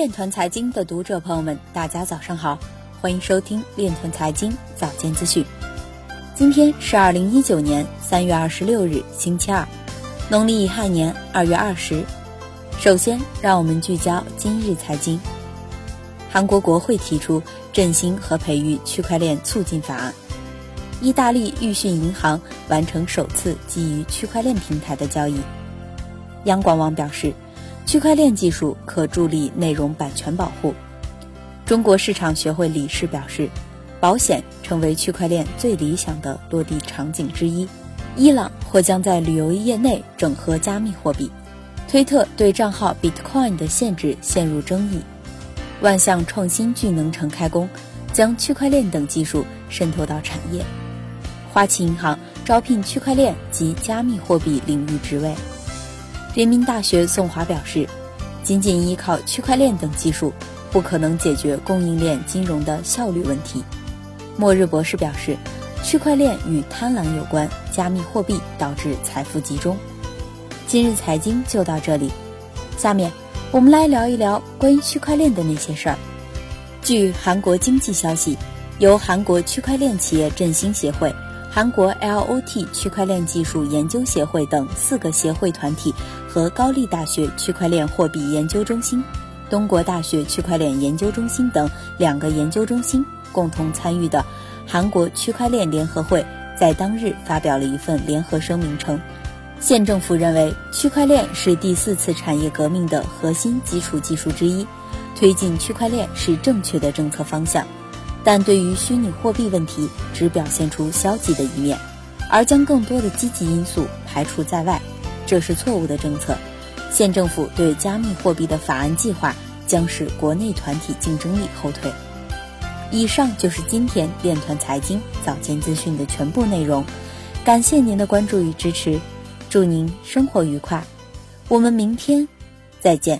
链团财经的读者朋友们，大家早上好，欢迎收听链团财经早间资讯。今天是二零一九年三月二十六日，星期二，农历乙亥年二月二十。首先，让我们聚焦今日财经。韩国国会提出振兴和培育区块链促进法案。意大利预讯银行完成首次基于区块链平台的交易。央广网表示。区块链技术可助力内容版权保护。中国市场学会理事表示，保险成为区块链最理想的落地场景之一。伊朗或将在旅游业内整合加密货币。推特对账号 Bitcoin 的限制陷入争议。万象创新聚能城开工，将区块链等技术渗透到产业。花旗银行招聘区块链及加密货币领域职位。人民大学宋华表示，仅仅依靠区块链等技术，不可能解决供应链金融的效率问题。末日博士表示，区块链与贪婪有关，加密货币导致财富集中。今日财经就到这里，下面我们来聊一聊关于区块链的那些事儿。据韩国经济消息，由韩国区块链企业振兴协会。韩国 LOT 区块链技术研究协会等四个协会团体和高丽大学区块链货币研究中心、东国大学区块链研究中心等两个研究中心共同参与的韩国区块链联合会在当日发表了一份联合声明称，县政府认为区块链是第四次产业革命的核心基础技术之一，推进区块链是正确的政策方向。但对于虚拟货币问题，只表现出消极的一面，而将更多的积极因素排除在外，这是错误的政策。县政府对加密货币的法案计划将使国内团体竞争力后退。以上就是今天链团财经早间资讯的全部内容，感谢您的关注与支持，祝您生活愉快，我们明天再见。